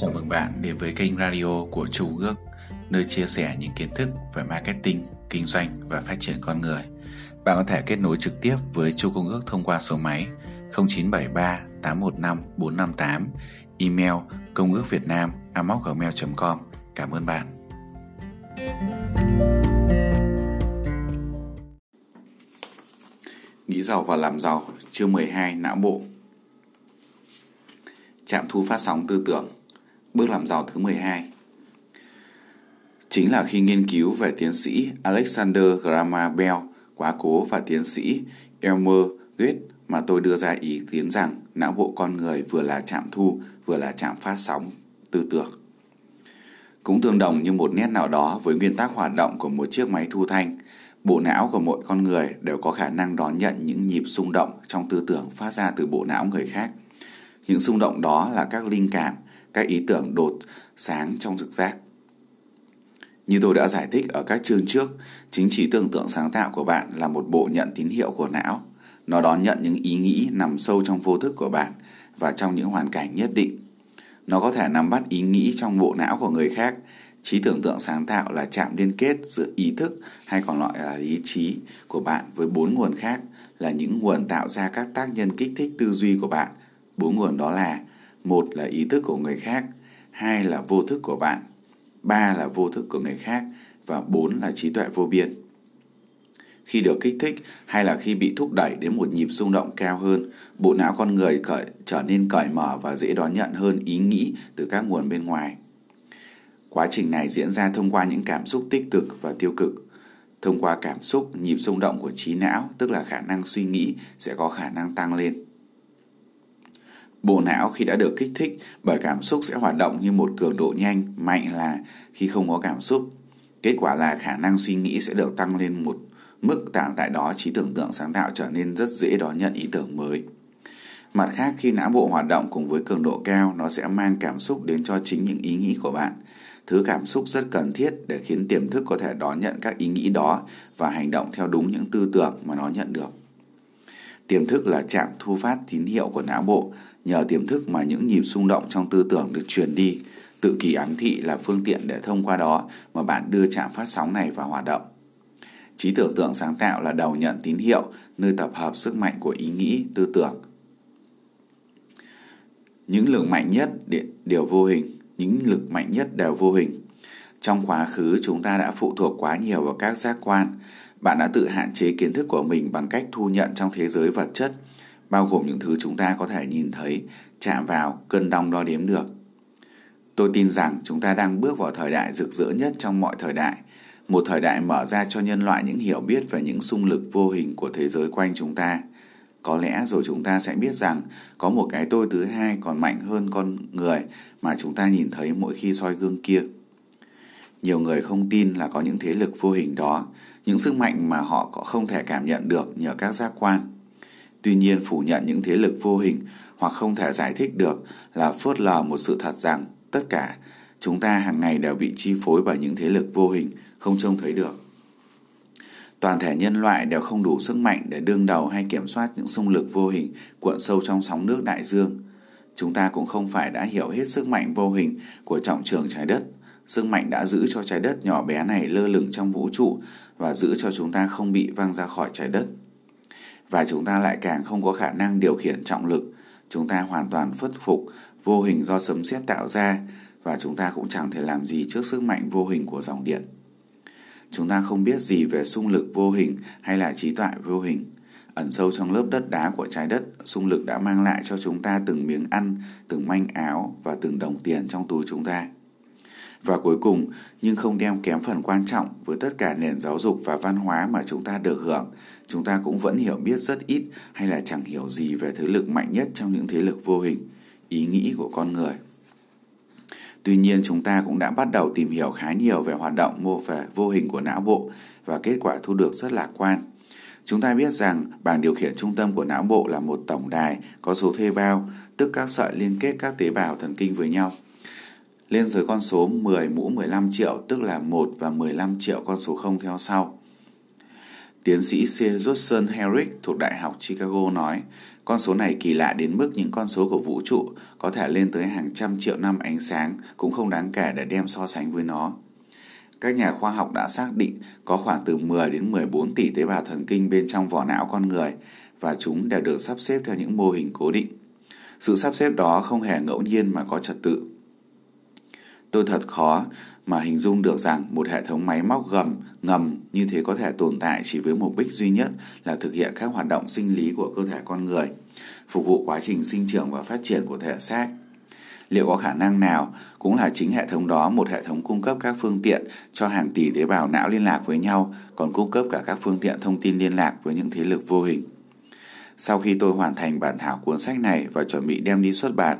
Chào mừng bạn đến với kênh radio của Chu Ước, nơi chia sẻ những kiến thức về marketing, kinh doanh và phát triển con người. Bạn có thể kết nối trực tiếp với Chu Công Ước thông qua số máy 0973 815 458, email công ước việt nam gmail.com. Cảm ơn bạn. Nghĩ giàu và làm giàu, chương 12 não bộ. Trạm thu phát sóng tư tưởng Bước làm giàu thứ 12 Chính là khi nghiên cứu về tiến sĩ Alexander Graham Bell quá cố và tiến sĩ Elmer Gates mà tôi đưa ra ý kiến rằng não bộ con người vừa là trạm thu vừa là trạm phát sóng tư tưởng. Cũng tương đồng như một nét nào đó với nguyên tắc hoạt động của một chiếc máy thu thanh, bộ não của mỗi con người đều có khả năng đón nhận những nhịp xung động trong tư tưởng phát ra từ bộ não người khác. Những xung động đó là các linh cảm, các ý tưởng đột sáng trong trực giác. Như tôi đã giải thích ở các chương trước, chính trí tưởng tượng sáng tạo của bạn là một bộ nhận tín hiệu của não. Nó đón nhận những ý nghĩ nằm sâu trong vô thức của bạn và trong những hoàn cảnh nhất định. Nó có thể nắm bắt ý nghĩ trong bộ não của người khác. Trí tưởng tượng sáng tạo là chạm liên kết giữa ý thức hay còn gọi là lý trí của bạn với bốn nguồn khác là những nguồn tạo ra các tác nhân kích thích tư duy của bạn. Bốn nguồn đó là một là ý thức của người khác, hai là vô thức của bạn, ba là vô thức của người khác và bốn là trí tuệ vô biên. Khi được kích thích hay là khi bị thúc đẩy đến một nhịp rung động cao hơn, bộ não con người cởi, trở nên cởi mở và dễ đón nhận hơn ý nghĩ từ các nguồn bên ngoài. Quá trình này diễn ra thông qua những cảm xúc tích cực và tiêu cực. Thông qua cảm xúc, nhịp rung động của trí não, tức là khả năng suy nghĩ sẽ có khả năng tăng lên. Bộ não khi đã được kích thích bởi cảm xúc sẽ hoạt động như một cường độ nhanh, mạnh là khi không có cảm xúc. Kết quả là khả năng suy nghĩ sẽ được tăng lên một mức tạm tại đó trí tưởng tượng sáng tạo trở nên rất dễ đón nhận ý tưởng mới. Mặt khác, khi não bộ hoạt động cùng với cường độ cao, nó sẽ mang cảm xúc đến cho chính những ý nghĩ của bạn. Thứ cảm xúc rất cần thiết để khiến tiềm thức có thể đón nhận các ý nghĩ đó và hành động theo đúng những tư tưởng mà nó nhận được. Tiềm thức là trạm thu phát tín hiệu của não bộ, nhờ tiềm thức mà những nhịp xung động trong tư tưởng được truyền đi. Tự kỷ ám thị là phương tiện để thông qua đó mà bạn đưa trạm phát sóng này vào hoạt động. Trí tưởng tượng sáng tạo là đầu nhận tín hiệu, nơi tập hợp sức mạnh của ý nghĩ, tư tưởng. Những lực mạnh nhất đều vô hình, những lực mạnh nhất đều vô hình. Trong quá khứ chúng ta đã phụ thuộc quá nhiều vào các giác quan. Bạn đã tự hạn chế kiến thức của mình bằng cách thu nhận trong thế giới vật chất, bao gồm những thứ chúng ta có thể nhìn thấy, chạm vào, cân đong đo đếm được. Tôi tin rằng chúng ta đang bước vào thời đại rực rỡ nhất trong mọi thời đại, một thời đại mở ra cho nhân loại những hiểu biết về những xung lực vô hình của thế giới quanh chúng ta. Có lẽ rồi chúng ta sẽ biết rằng có một cái tôi thứ hai còn mạnh hơn con người mà chúng ta nhìn thấy mỗi khi soi gương kia. Nhiều người không tin là có những thế lực vô hình đó, những sức mạnh mà họ có không thể cảm nhận được nhờ các giác quan. Tuy nhiên phủ nhận những thế lực vô hình hoặc không thể giải thích được là phớt lờ một sự thật rằng tất cả chúng ta hàng ngày đều bị chi phối bởi những thế lực vô hình không trông thấy được. Toàn thể nhân loại đều không đủ sức mạnh để đương đầu hay kiểm soát những xung lực vô hình cuộn sâu trong sóng nước đại dương. Chúng ta cũng không phải đã hiểu hết sức mạnh vô hình của trọng trường trái đất. Sức mạnh đã giữ cho trái đất nhỏ bé này lơ lửng trong vũ trụ và giữ cho chúng ta không bị văng ra khỏi trái đất. Và chúng ta lại càng không có khả năng điều khiển trọng lực. Chúng ta hoàn toàn phất phục vô hình do sấm sét tạo ra và chúng ta cũng chẳng thể làm gì trước sức mạnh vô hình của dòng điện. Chúng ta không biết gì về xung lực vô hình hay là trí tuệ vô hình. Ẩn sâu trong lớp đất đá của trái đất, xung lực đã mang lại cho chúng ta từng miếng ăn, từng manh áo và từng đồng tiền trong túi chúng ta. Và cuối cùng, nhưng không đem kém phần quan trọng với tất cả nền giáo dục và văn hóa mà chúng ta được hưởng, chúng ta cũng vẫn hiểu biết rất ít hay là chẳng hiểu gì về thế lực mạnh nhất trong những thế lực vô hình, ý nghĩ của con người. Tuy nhiên chúng ta cũng đã bắt đầu tìm hiểu khá nhiều về hoạt động mô về vô hình của não bộ và kết quả thu được rất lạc quan. Chúng ta biết rằng bảng điều khiển trung tâm của não bộ là một tổng đài có số thuê bao, tức các sợi liên kết các tế bào thần kinh với nhau. Lên dưới con số 10 mũ 15 triệu tức là 1 và 15 triệu con số không theo sau. Tiến sĩ C. Johnson Herrick thuộc Đại học Chicago nói, Con số này kỳ lạ đến mức những con số của vũ trụ có thể lên tới hàng trăm triệu năm ánh sáng cũng không đáng kể để đem so sánh với nó. Các nhà khoa học đã xác định có khoảng từ 10 đến 14 tỷ tế bào thần kinh bên trong vỏ não con người và chúng đều được sắp xếp theo những mô hình cố định. Sự sắp xếp đó không hề ngẫu nhiên mà có trật tự. Tôi thật khó mà hình dung được rằng một hệ thống máy móc gầm ngầm như thế có thể tồn tại chỉ với mục đích duy nhất là thực hiện các hoạt động sinh lý của cơ thể con người, phục vụ quá trình sinh trưởng và phát triển của thể xác. Liệu có khả năng nào cũng là chính hệ thống đó một hệ thống cung cấp các phương tiện cho hàng tỷ tế bào não liên lạc với nhau, còn cung cấp cả các phương tiện thông tin liên lạc với những thế lực vô hình. Sau khi tôi hoàn thành bản thảo cuốn sách này và chuẩn bị đem đi xuất bản,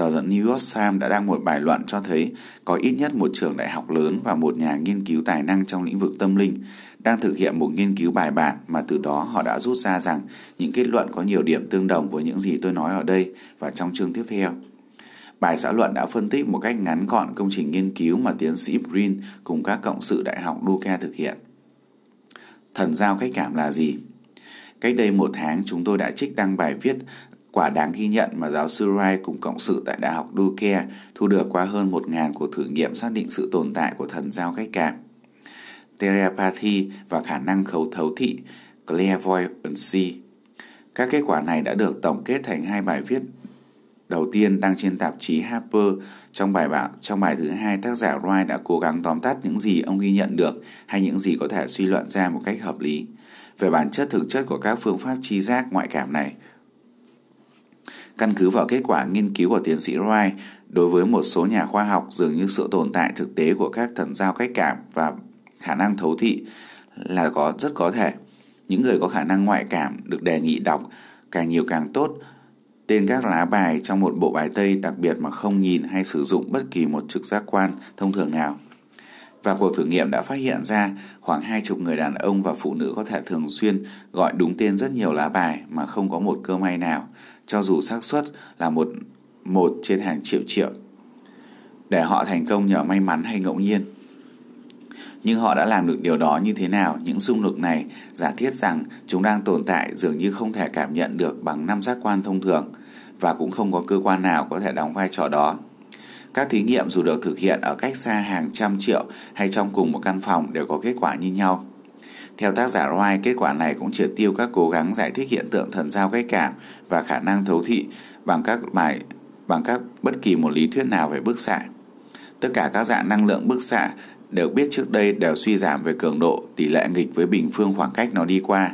tờ dẫn New York Times đã đăng một bài luận cho thấy có ít nhất một trường đại học lớn và một nhà nghiên cứu tài năng trong lĩnh vực tâm linh đang thực hiện một nghiên cứu bài bản mà từ đó họ đã rút ra rằng những kết luận có nhiều điểm tương đồng với những gì tôi nói ở đây và trong chương tiếp theo. Bài xã luận đã phân tích một cách ngắn gọn công trình nghiên cứu mà tiến sĩ Brin cùng các cộng sự Đại học Duke thực hiện. Thần giao cách cảm là gì? Cách đây một tháng, chúng tôi đã trích đăng bài viết quả đáng ghi nhận mà giáo sư Wright cùng cộng sự tại Đại học Duke thu được qua hơn 1.000 cuộc thử nghiệm xác định sự tồn tại của thần giao cách cảm. Telepathy và khả năng khấu thấu thị Clairvoyancy. Các kết quả này đã được tổng kết thành hai bài viết đầu tiên đăng trên tạp chí Harper trong bài báo trong bài thứ hai, tác giả Wright đã cố gắng tóm tắt những gì ông ghi nhận được hay những gì có thể suy luận ra một cách hợp lý về bản chất thực chất của các phương pháp tri giác ngoại cảm này. Căn cứ vào kết quả nghiên cứu của tiến sĩ Wright, đối với một số nhà khoa học dường như sự tồn tại thực tế của các thần giao cách cảm và khả năng thấu thị là có rất có thể. Những người có khả năng ngoại cảm được đề nghị đọc càng nhiều càng tốt tên các lá bài trong một bộ bài tây đặc biệt mà không nhìn hay sử dụng bất kỳ một trực giác quan thông thường nào. Và cuộc thử nghiệm đã phát hiện ra khoảng hai chục người đàn ông và phụ nữ có thể thường xuyên gọi đúng tên rất nhiều lá bài mà không có một cơ may nào, cho dù xác suất là một một trên hàng triệu triệu. Để họ thành công nhờ may mắn hay ngẫu nhiên. Nhưng họ đã làm được điều đó như thế nào? Những xung lực này giả thiết rằng chúng đang tồn tại dường như không thể cảm nhận được bằng năm giác quan thông thường và cũng không có cơ quan nào có thể đóng vai trò đó. Các thí nghiệm dù được thực hiện ở cách xa hàng trăm triệu hay trong cùng một căn phòng đều có kết quả như nhau. Theo tác giả Roy, kết quả này cũng triệt tiêu các cố gắng giải thích hiện tượng thần giao cách cảm và khả năng thấu thị bằng các bài bằng các bất kỳ một lý thuyết nào về bức xạ. Tất cả các dạng năng lượng bức xạ đều biết trước đây đều suy giảm về cường độ, tỷ lệ nghịch với bình phương khoảng cách nó đi qua.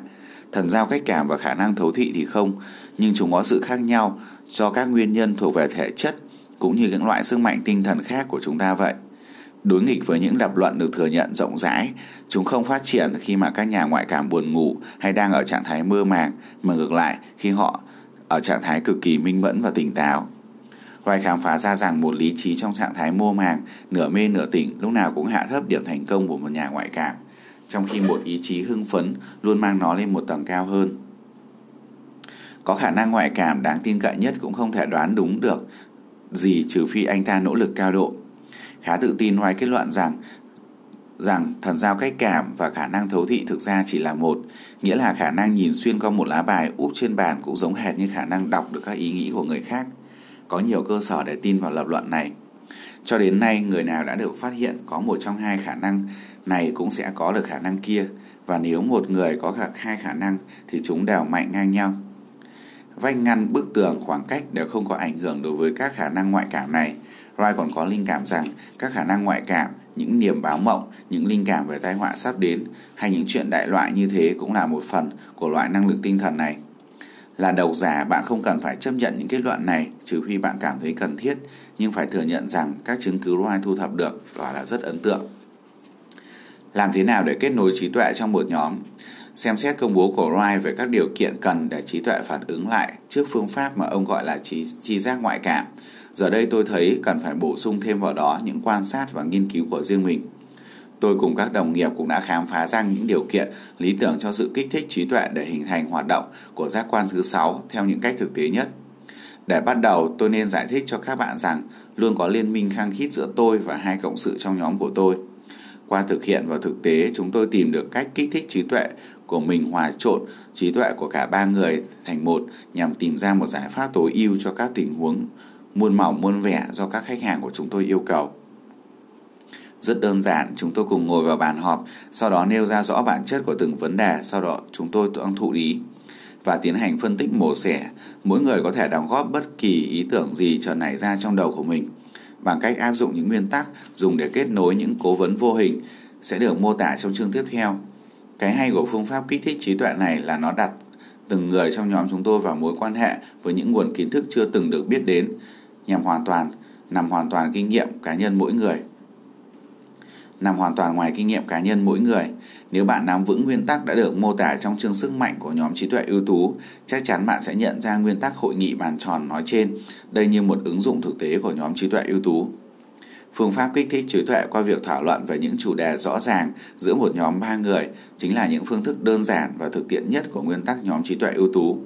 Thần giao cách cảm và khả năng thấu thị thì không, nhưng chúng có sự khác nhau do các nguyên nhân thuộc về thể chất cũng như những loại sức mạnh tinh thần khác của chúng ta vậy. Đối nghịch với những lập luận được thừa nhận rộng rãi, chúng không phát triển khi mà các nhà ngoại cảm buồn ngủ hay đang ở trạng thái mơ màng, mà ngược lại khi họ ở trạng thái cực kỳ minh mẫn và tỉnh táo. Hoài khám phá ra rằng một lý trí trong trạng thái mơ màng, nửa mê nửa tỉnh lúc nào cũng hạ thấp điểm thành công của một nhà ngoại cảm, trong khi một ý chí hưng phấn luôn mang nó lên một tầng cao hơn. Có khả năng ngoại cảm đáng tin cậy nhất cũng không thể đoán đúng được gì trừ phi anh ta nỗ lực cao độ. Khá tự tin ngoài kết luận rằng rằng thần giao cách cảm và khả năng thấu thị thực ra chỉ là một, nghĩa là khả năng nhìn xuyên qua một lá bài úp trên bàn cũng giống hệt như khả năng đọc được các ý nghĩ của người khác. Có nhiều cơ sở để tin vào lập luận này. Cho đến nay, người nào đã được phát hiện có một trong hai khả năng này cũng sẽ có được khả năng kia, và nếu một người có cả hai khả năng thì chúng đều mạnh ngang nhau vách ngăn, bức tường, khoảng cách đều không có ảnh hưởng đối với các khả năng ngoại cảm này. Rai còn có linh cảm rằng các khả năng ngoại cảm, những niềm báo mộng, những linh cảm về tai họa sắp đến hay những chuyện đại loại như thế cũng là một phần của loại năng lực tinh thần này. Là đầu giả, bạn không cần phải chấp nhận những kết luận này trừ khi bạn cảm thấy cần thiết, nhưng phải thừa nhận rằng các chứng cứ Roy thu thập được quả là rất ấn tượng. Làm thế nào để kết nối trí tuệ trong một nhóm? Xem xét công bố của Wright về các điều kiện cần để trí tuệ phản ứng lại trước phương pháp mà ông gọi là trí, trí giác ngoại cảm. Giờ đây tôi thấy cần phải bổ sung thêm vào đó những quan sát và nghiên cứu của riêng mình. Tôi cùng các đồng nghiệp cũng đã khám phá ra những điều kiện lý tưởng cho sự kích thích trí tuệ để hình thành hoạt động của giác quan thứ sáu theo những cách thực tế nhất. Để bắt đầu, tôi nên giải thích cho các bạn rằng luôn có liên minh khăng khít giữa tôi và hai cộng sự trong nhóm của tôi. Qua thực hiện và thực tế, chúng tôi tìm được cách kích thích trí tuệ của mình hòa trộn trí tuệ của cả ba người thành một nhằm tìm ra một giải pháp tối ưu cho các tình huống muôn màu muôn vẻ do các khách hàng của chúng tôi yêu cầu. Rất đơn giản, chúng tôi cùng ngồi vào bàn họp, sau đó nêu ra rõ bản chất của từng vấn đề, sau đó chúng tôi tăng thụ lý và tiến hành phân tích mổ xẻ. Mỗi người có thể đóng góp bất kỳ ý tưởng gì trở nảy ra trong đầu của mình bằng cách áp dụng những nguyên tắc dùng để kết nối những cố vấn vô hình sẽ được mô tả trong chương tiếp theo. Cái hay của phương pháp kích thích trí tuệ này là nó đặt từng người trong nhóm chúng tôi vào mối quan hệ với những nguồn kiến thức chưa từng được biết đến nhằm hoàn toàn nằm hoàn toàn kinh nghiệm cá nhân mỗi người nằm hoàn toàn ngoài kinh nghiệm cá nhân mỗi người. Nếu bạn nắm vững nguyên tắc đã được mô tả trong chương sức mạnh của nhóm trí tuệ ưu tú, chắc chắn bạn sẽ nhận ra nguyên tắc hội nghị bàn tròn nói trên, đây như một ứng dụng thực tế của nhóm trí tuệ ưu tú. Phương pháp kích thích trí tuệ qua việc thảo luận về những chủ đề rõ ràng giữa một nhóm ba người chính là những phương thức đơn giản và thực tiễn nhất của nguyên tắc nhóm trí tuệ ưu tú.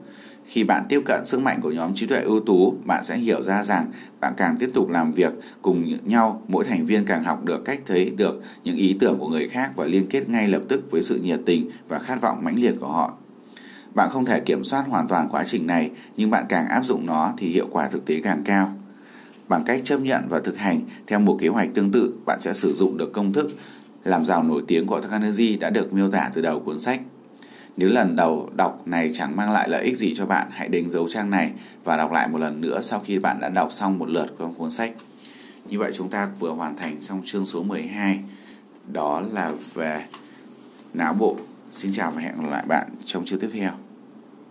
Khi bạn tiếp cận sức mạnh của nhóm trí tuệ ưu tú, bạn sẽ hiểu ra rằng bạn càng tiếp tục làm việc cùng nhau, mỗi thành viên càng học được cách thấy được những ý tưởng của người khác và liên kết ngay lập tức với sự nhiệt tình và khát vọng mãnh liệt của họ. Bạn không thể kiểm soát hoàn toàn quá trình này, nhưng bạn càng áp dụng nó thì hiệu quả thực tế càng cao. Bằng cách chấp nhận và thực hành theo một kế hoạch tương tự, bạn sẽ sử dụng được công thức làm giàu nổi tiếng của Carnegie đã được miêu tả từ đầu cuốn sách. Nếu lần đầu đọc này chẳng mang lại lợi ích gì cho bạn, hãy đánh dấu trang này và đọc lại một lần nữa sau khi bạn đã đọc xong một lượt trong cuốn sách. Như vậy chúng ta vừa hoàn thành xong chương số 12. Đó là về não bộ. Xin chào và hẹn gặp lại bạn trong chương tiếp theo.